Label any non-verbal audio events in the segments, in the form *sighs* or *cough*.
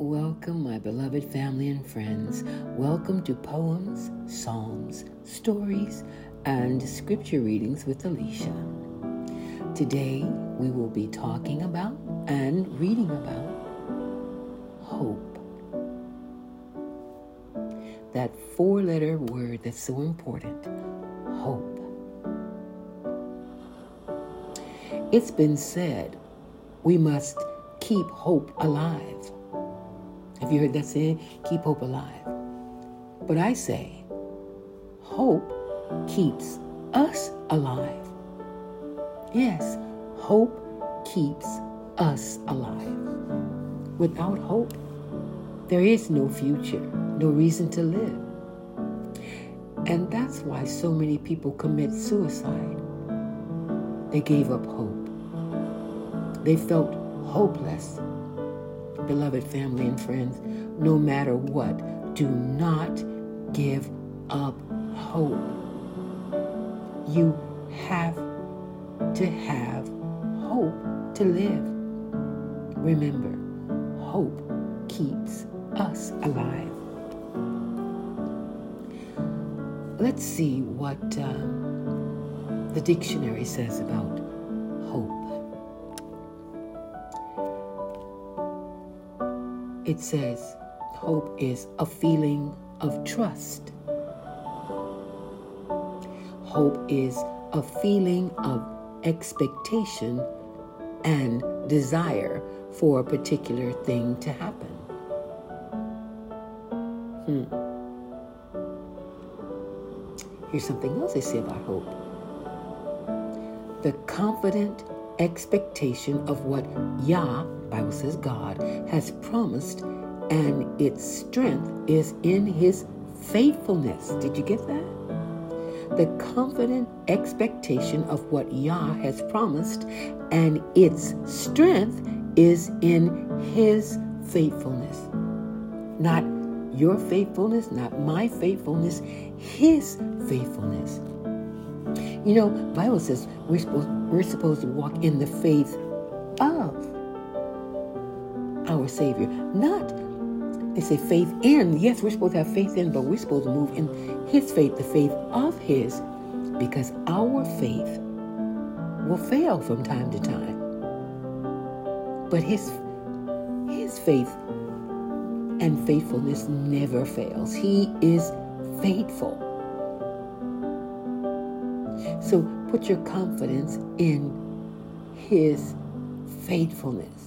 Welcome, my beloved family and friends. Welcome to Poems, Psalms, Stories, and Scripture Readings with Alicia. Today, we will be talking about and reading about hope. That four letter word that's so important hope. It's been said we must keep hope alive. Have you heard that saying? Keep hope alive. But I say, hope keeps us alive. Yes, hope keeps us alive. Without hope, there is no future, no reason to live. And that's why so many people commit suicide. They gave up hope. They felt hopeless beloved family and friends, no matter what, do not give up hope. You have to have hope to live. Remember, hope keeps us alive. Let's see what uh, the dictionary says about it says hope is a feeling of trust. Hope is a feeling of expectation and desire for a particular thing to happen. Hmm. Here's something else they say about hope the confident expectation of what Yah, Bible says God, has promised, and its strength is in his faithfulness. Did you get that? The confident expectation of what Yah has promised, and its strength is in his faithfulness. Not your faithfulness, not my faithfulness, his faithfulness. You know, Bible says we're supposed we're supposed to walk in the faith our Savior. Not they say faith in. Yes, we're supposed to have faith in, but we're supposed to move in his faith, the faith of his, because our faith will fail from time to time. But his his faith and faithfulness never fails. He is faithful. So put your confidence in His faithfulness.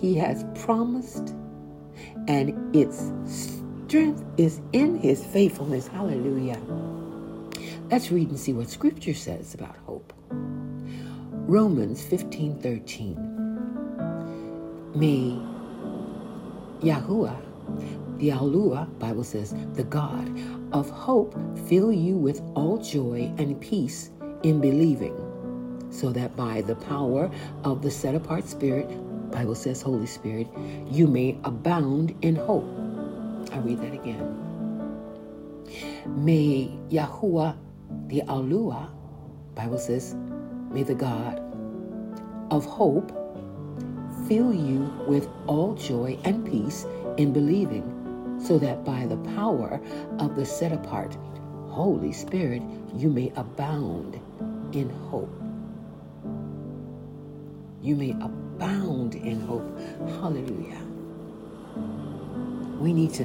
He has promised, and its strength is in His faithfulness. Hallelujah. Let's read and see what Scripture says about hope. Romans 15 13. May Yahuwah, the Alua, Bible says, the God of hope fill you with all joy and peace in believing, so that by the power of the set apart Spirit, Bible says Holy Spirit, you may abound in hope. I read that again. May Yahuwah the Alua, Bible says, may the God of hope fill you with all joy and peace in believing so that by the power of the set apart Holy Spirit, you may abound in hope. You may abound in hope. Hallelujah. We need to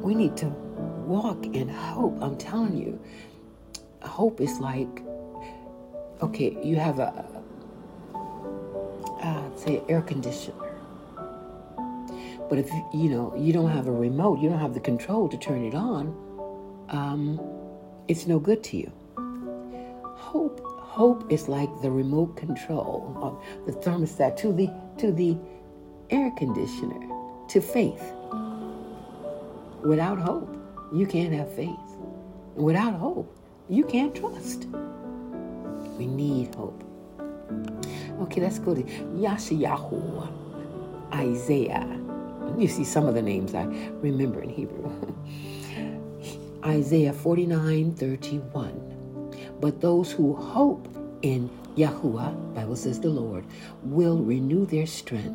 we need to walk in hope. I'm telling you. Hope is like okay, you have a uh, say air conditioner but if you know you don't have a remote, you don't have the control to turn it on, um, it's no good to you. Hope, hope is like the remote control of the thermostat to the to the air conditioner, to faith. Without hope, you can't have faith. Without hope, you can't trust. We need hope. Okay, let's go to Yashayahu, Isaiah you see some of the names I remember in Hebrew. *laughs* Isaiah 49 31. But those who hope in Yahuwah, Bible says the Lord, will renew their strength.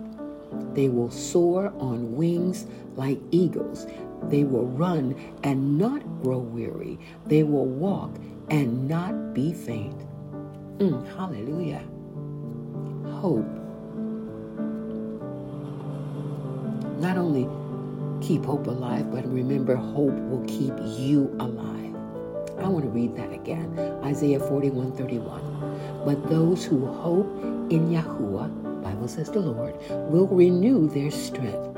They will soar on wings like eagles. They will run and not grow weary. They will walk and not be faint. Mm, hallelujah. Hope. Not only keep hope alive, but remember, hope will keep you alive. I want to read that again Isaiah 41 31. But those who hope in Yahuwah, Bible says the Lord, will renew their strength.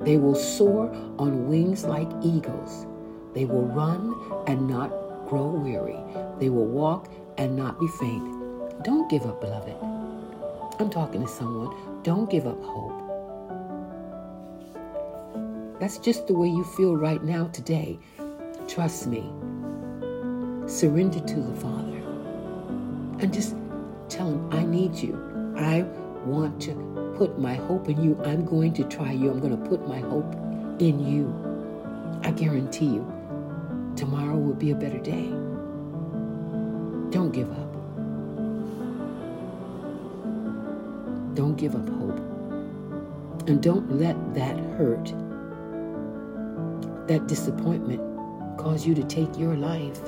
They will soar on wings like eagles. They will run and not grow weary. They will walk and not be faint. Don't give up, beloved. I'm talking to someone. Don't give up hope. That's just the way you feel right now today. Trust me. Surrender to the Father. And just tell Him, I need you. I want to put my hope in you. I'm going to try you. I'm going to put my hope in you. I guarantee you, tomorrow will be a better day. Don't give up. Don't give up hope. And don't let that hurt, that disappointment, cause you to take your life.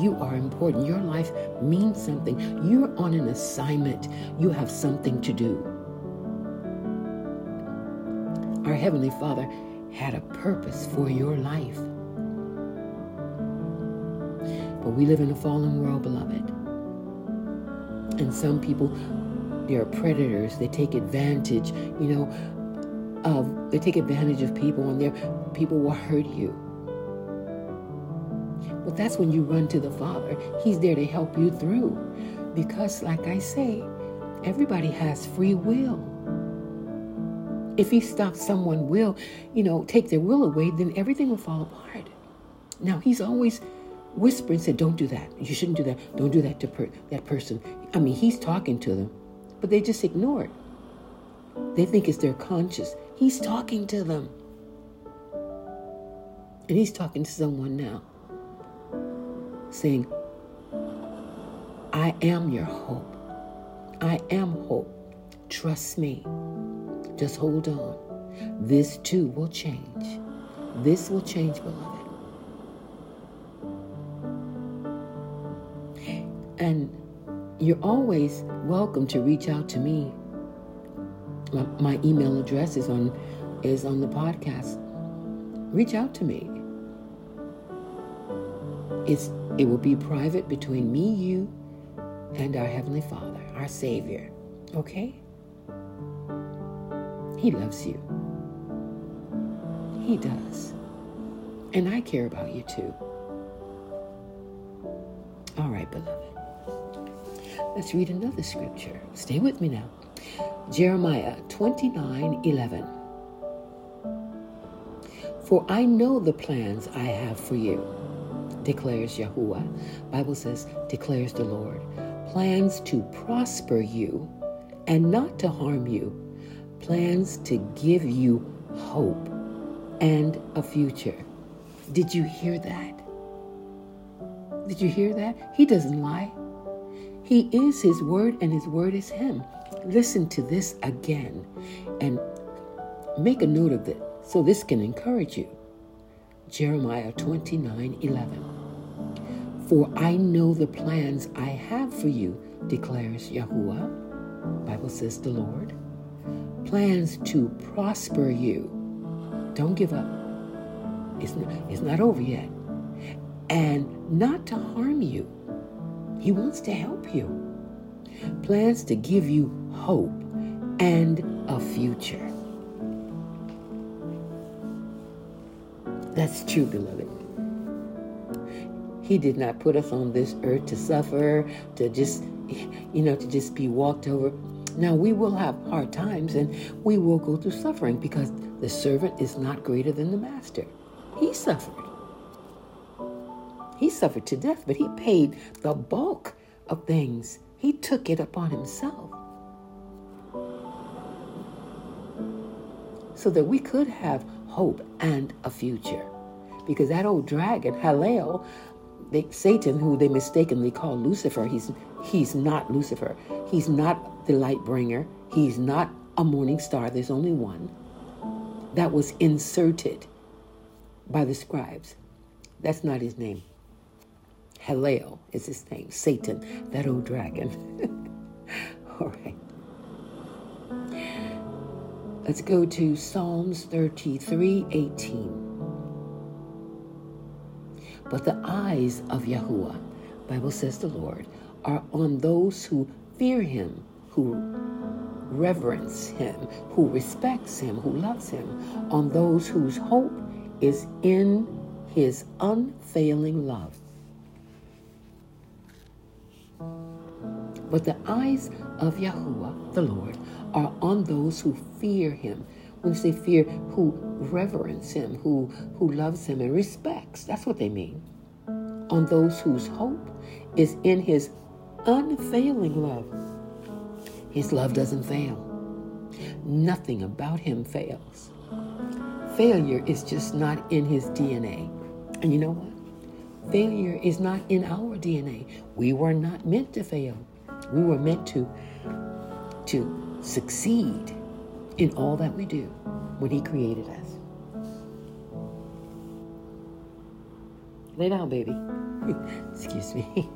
You are important. Your life means something. You're on an assignment. You have something to do. Our Heavenly Father had a purpose for your life. But we live in a fallen world, beloved. And some people, they are predators. They take advantage, you know, of they take advantage of people and their people will hurt you. But that's when you run to the Father. He's there to help you through. Because, like I say, everybody has free will. If He stops someone will, you know, take their will away, then everything will fall apart. Now, He's always whispering, said, "Don't do that. You shouldn't do that. Don't do that to per- that person." I mean, He's talking to them, but they just ignore it. They think it's their conscience. He's talking to them, and He's talking to someone now saying, I am your hope. I am hope. Trust me. Just hold on. This too will change. This will change, beloved. And you're always welcome to reach out to me. My, my email address is on is on the podcast. Reach out to me. It's it will be private between me, you, and our Heavenly Father, our Savior. Okay? He loves you. He does. And I care about you too. All right, beloved. Let's read another scripture. Stay with me now. Jeremiah 29 11. For I know the plans I have for you declares Yahuwah. Bible says, declares the Lord. Plans to prosper you and not to harm you. Plans to give you hope and a future. Did you hear that? Did you hear that? He doesn't lie. He is His Word, and His Word is Him. Listen to this again and make a note of it so this can encourage you. Jeremiah 29 11. For I know the plans I have for you, declares Yahuwah. Bible says the Lord. Plans to prosper you. Don't give up. It's not, it's not over yet. And not to harm you. He wants to help you. Plans to give you hope and a future. That's true, beloved. He did not put us on this earth to suffer, to just, you know, to just be walked over. Now, we will have hard times and we will go through suffering because the servant is not greater than the master. He suffered. He suffered to death, but he paid the bulk of things. He took it upon himself. So that we could have hope and a future. Because that old dragon, Hallel, they, Satan, who they mistakenly call Lucifer, he's he's not Lucifer. He's not the light bringer. He's not a morning star. There's only one. That was inserted by the scribes. That's not his name. Halel is his name. Satan, that old dragon. *laughs* All right. Let's go to Psalms 33 18. But the eyes of Yahuwah, Bible says the Lord, are on those who fear him, who reverence him, who respects him, who loves him, on those whose hope is in his unfailing love. But the eyes of Yahuwah, the Lord, are on those who fear him, when they fear, who reverence him, who, who loves him and respects. That's what they mean. On those whose hope is in his unfailing love. His love doesn't fail. Nothing about him fails. Failure is just not in his DNA. And you know what? Failure is not in our DNA. We were not meant to fail. We were meant to to succeed in all that we do when He created us. Lay down, baby. *laughs* Excuse me.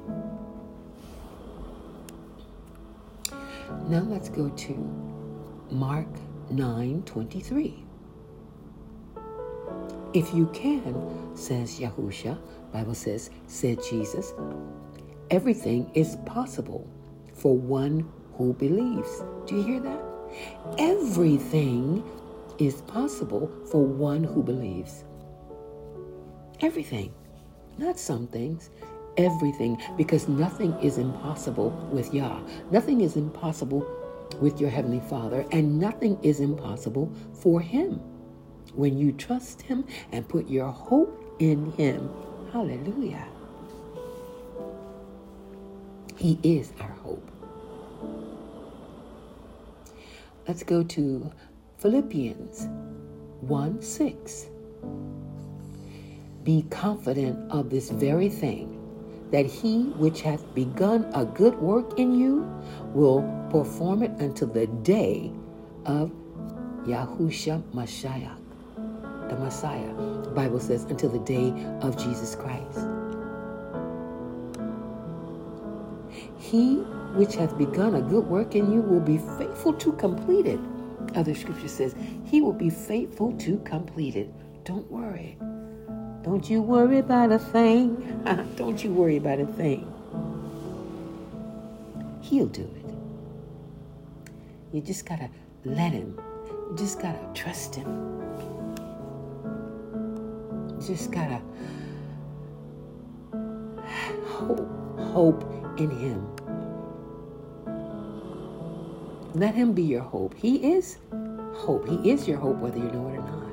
Now let's go to Mark 9 23. If you can, says Yahusha, Bible says, said Jesus, everything is possible for one who believes. Do you hear that? Everything is possible for one who believes. Everything, not some things, everything, because nothing is impossible with Yah. Nothing is impossible with your Heavenly Father, and nothing is impossible for Him. When you trust Him and put your hope in Him, hallelujah. He is our hope. Let's go to Philippians 1 6. Be confident of this very thing, that he which hath begun a good work in you will perform it until the day of Yahusha Mashiach, the Messiah. The Bible says until the day of Jesus Christ. He which hath begun a good work in you will be faithful to complete it. Other scripture says, He will be faithful to complete it. Don't worry. Don't you worry about a thing. *laughs* Don't you worry about a thing. He'll do it. You just gotta let Him. You just gotta trust Him. You just gotta *sighs* hope, hope in Him. Let Him be your hope. He is hope. He is your hope, whether you know it or not.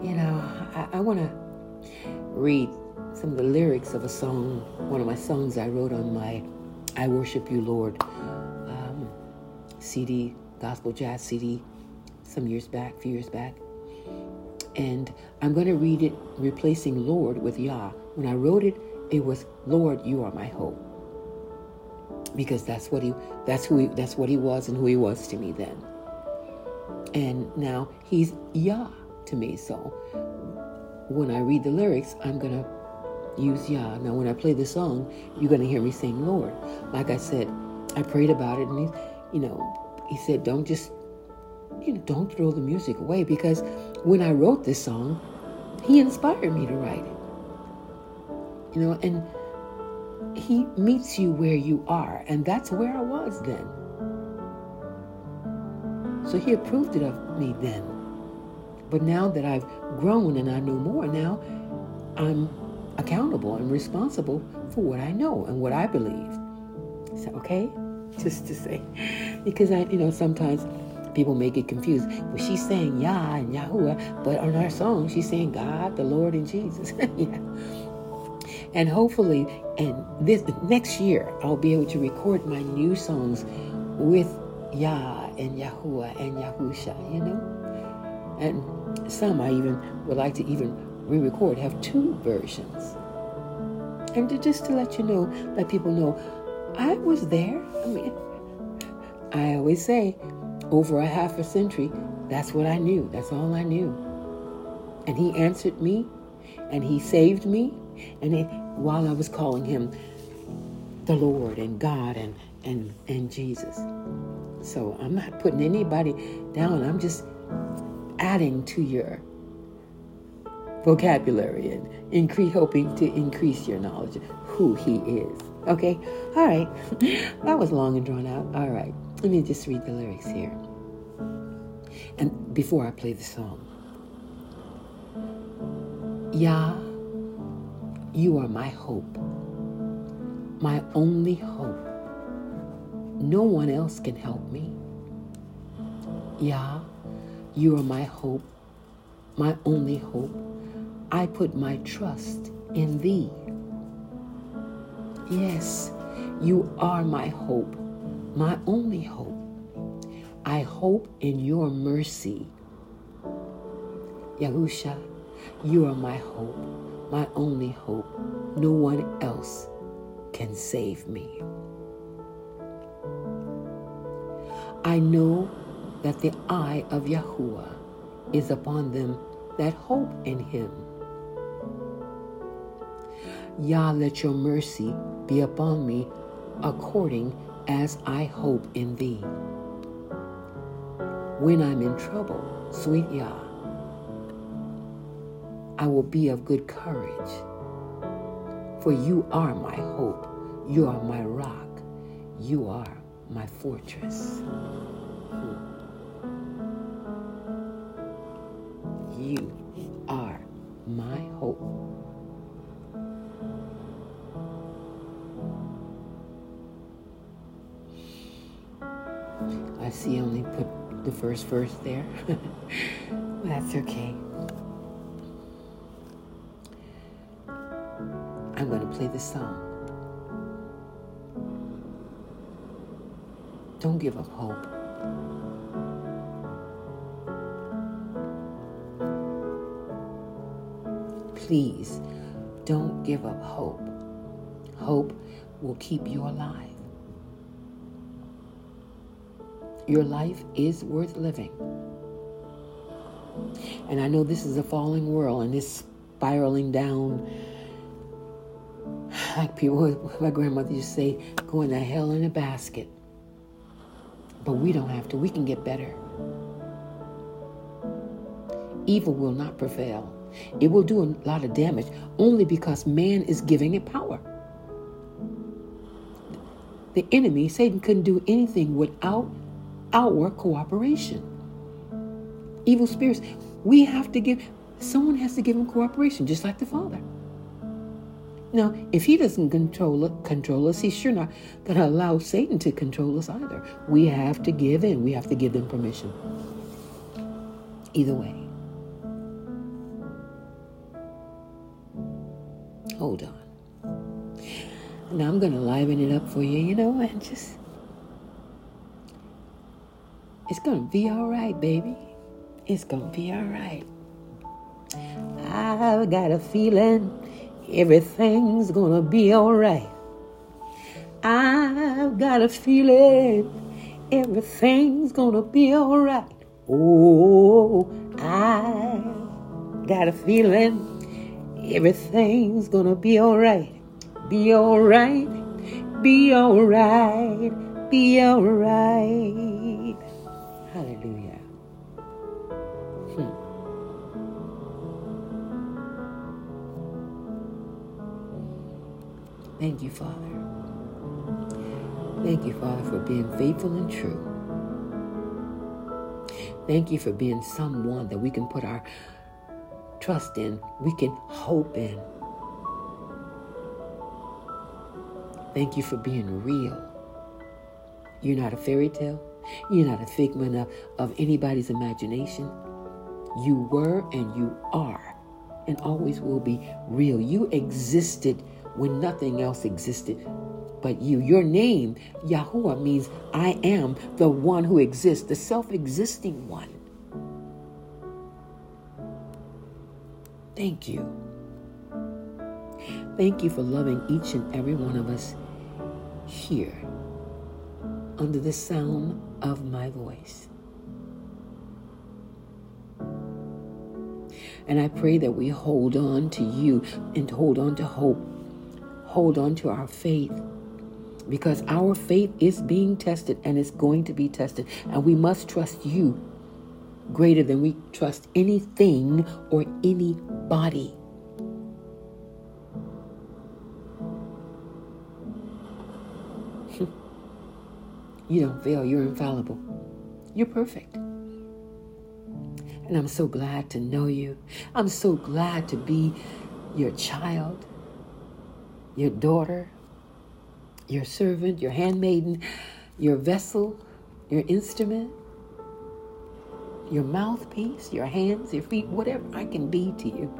You know, I, I want to read some of the lyrics of a song, one of my songs I wrote on my I Worship You, Lord um, CD, gospel jazz CD, some years back, a few years back. And I'm going to read it replacing Lord with Yah. When I wrote it, it was Lord, you are my hope because that's what he that's who he, that's what he was and who he was to me then. And now he's Yah to me. So when I read the lyrics, I'm gonna use Yah. Now when I play the song, you're gonna hear me sing Lord. Like I said, I prayed about it, and he, you know, he said, don't just, you know, don't throw the music away because when I wrote this song, he inspired me to write it. You know, and he meets you where you are, and that's where I was then. So He approved it of me then. But now that I've grown and I know more, now I'm accountable and responsible for what I know and what I believe. So, okay? *laughs* Just to say, because I, you know, sometimes people may get confused. Well, she's saying Yah and Yahuwah, but on her song, she's saying God, the Lord, and Jesus. *laughs* yeah. And hopefully, and this next year, I'll be able to record my new songs with Yah and Yahuwah and Yahusha, you know? And some I even would like to even re-record, have two versions. And to, just to let you know, let people know, I was there. I mean, I always say, over a half a century, that's what I knew. That's all I knew. And he answered me, and he saved me, and it, while I was calling him the Lord and God and and and Jesus. So I'm not putting anybody down. I'm just adding to your vocabulary and increase, hoping to increase your knowledge of who He is. Okay? All right. *laughs* That was long and drawn out. All right. Let me just read the lyrics here. And before I play the song, Yah, you are my hope, my only hope. No one else can help me. Yah, you are my hope, my only hope. I put my trust in thee. Yes, you are my hope, my only hope. I hope in your mercy. Yahusha, you are my hope, my only hope. No one else can save me. I know that the eye of Yahuwah is upon them that hope in him. Yah, let your mercy be upon me according as I hope in thee. When I'm in trouble, sweet Yah, I will be of good courage. For you are my hope, you are my rock, you are my fortress. You are my hope. I see only put the first verse there. *laughs* That's okay. The song. Don't give up hope. Please don't give up hope. Hope will keep you alive. Your life is worth living. And I know this is a falling world and it's spiraling down. Like people, my grandmother used to say, going to hell in a basket. But we don't have to. We can get better. Evil will not prevail. It will do a lot of damage only because man is giving it power. The enemy, Satan, couldn't do anything without our cooperation. Evil spirits, we have to give, someone has to give him cooperation, just like the Father. Now, if he doesn't control control us, he's sure not going to allow Satan to control us either. We have to give in. We have to give them permission. Either way. Hold on. Now I'm going to liven it up for you, you know, and just. It's to be all right, baby. It's to be all right. I've got a feeling everything's gonna be alright. I've got a feeling everything's gonna be alright. Oh, I got a feeling everything's gonna be alright. Be alright, be alright, be alright. Thank you, Father. Thank you, Father, for being faithful and true. Thank you for being someone that we can put our trust in, we can hope in. Thank you for being real. You're not a fairy tale. You're not a figment of, of anybody's imagination. You were and you are and always will be real. You existed when nothing else existed but you. Your name, Yahuwah, means I am the one who exists, the self existing one. Thank you. Thank you for loving each and every one of us here under the sound of my voice. And I pray that we hold on to you and hold on to hope, hold on to our faith, because our faith is being tested and it's going to be tested. And we must trust you greater than we trust anything or anybody. *laughs* you don't fail, you're infallible, you're perfect. And I'm so glad to know you. I'm so glad to be your child, your daughter, your servant, your handmaiden, your vessel, your instrument, your mouthpiece, your hands, your feet, whatever I can be to you.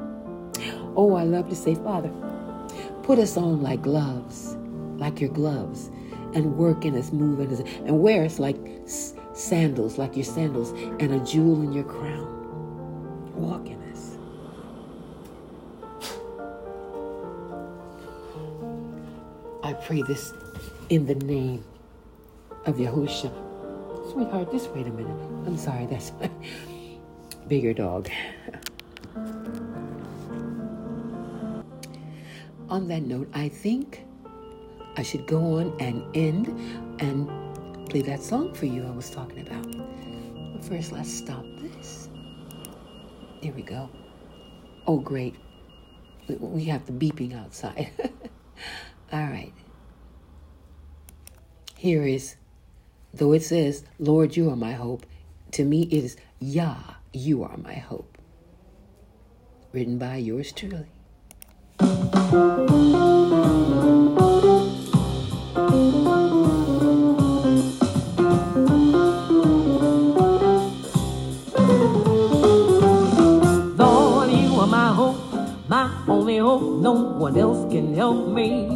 Oh, I love to say, Father, put us on like gloves, like your gloves, and work in us, move in us, and wear us like sandals, like your sandals, and a jewel in your crown. Walk pray this in the name of Yahushua. Sweetheart, just wait a minute. I'm sorry, that's my *laughs* bigger dog. *laughs* on that note, I think I should go on and end and play that song for you I was talking about. But first, let's stop this. Here we go. Oh, great. We have the beeping outside. *laughs* All right. Here is, though it says, Lord, you are my hope, to me it is Yah, you are my hope. Written by yours truly. Only hope, no one else can help me.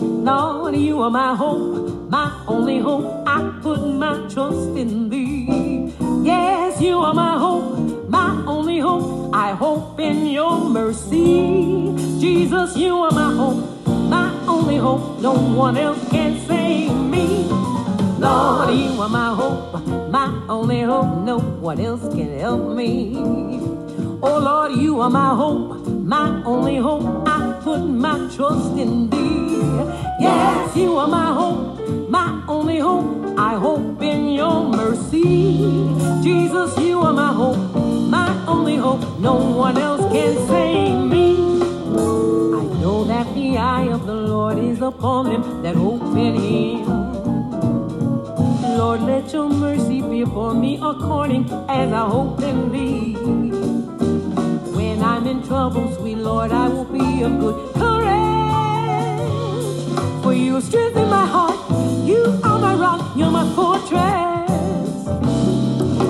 Lord, you are my hope, my only hope. I put my trust in thee. Yes, you are my hope, my only hope. I hope in your mercy. Jesus, you are my hope, my only hope. No one else can save me. Lord, you are my hope, my only hope. No one else can help me. Oh Lord, you are my hope my only hope. I put my trust in thee. Yes, you are my hope, my only hope. I hope in your mercy. Jesus, you are my hope, my only hope. No one else can save me. I know that the eye of the Lord is upon them that hope in him. Lord, let your mercy be upon me according as I hope in thee. When I'm in trouble, sweet Lord, I will be of good courage. For you strengthen you're my fortress.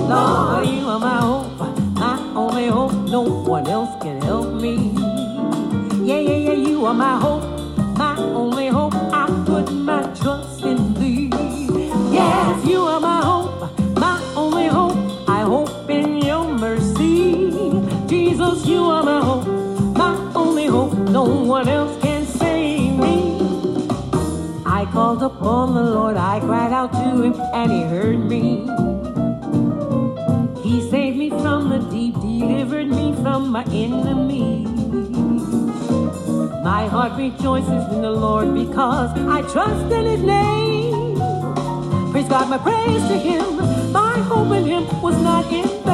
Lord, you are my hope, my only hope, no one else can help me. Yeah, yeah, yeah, you are my hope, my only hope, I called upon the Lord, I cried out to him, and he heard me. He saved me from the deep, delivered me from my enemies. My heart rejoices in the Lord because I trust in his name. Praise God, my praise to him. My hope in him was not in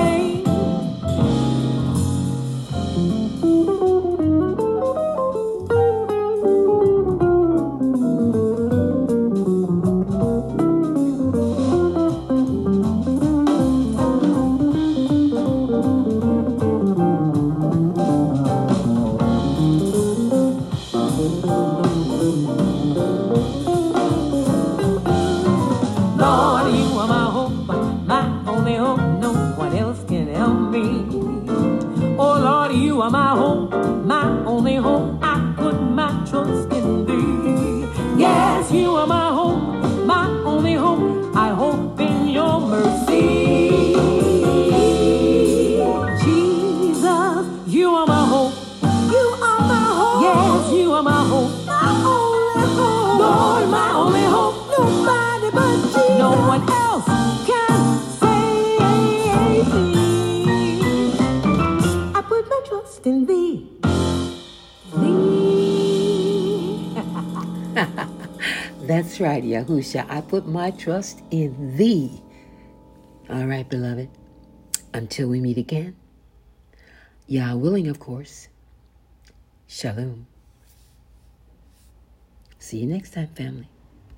That's right, Yahusha. I put my trust in thee. All right, beloved. Until we meet again. Yah willing, of course. Shalom. See you next time, family.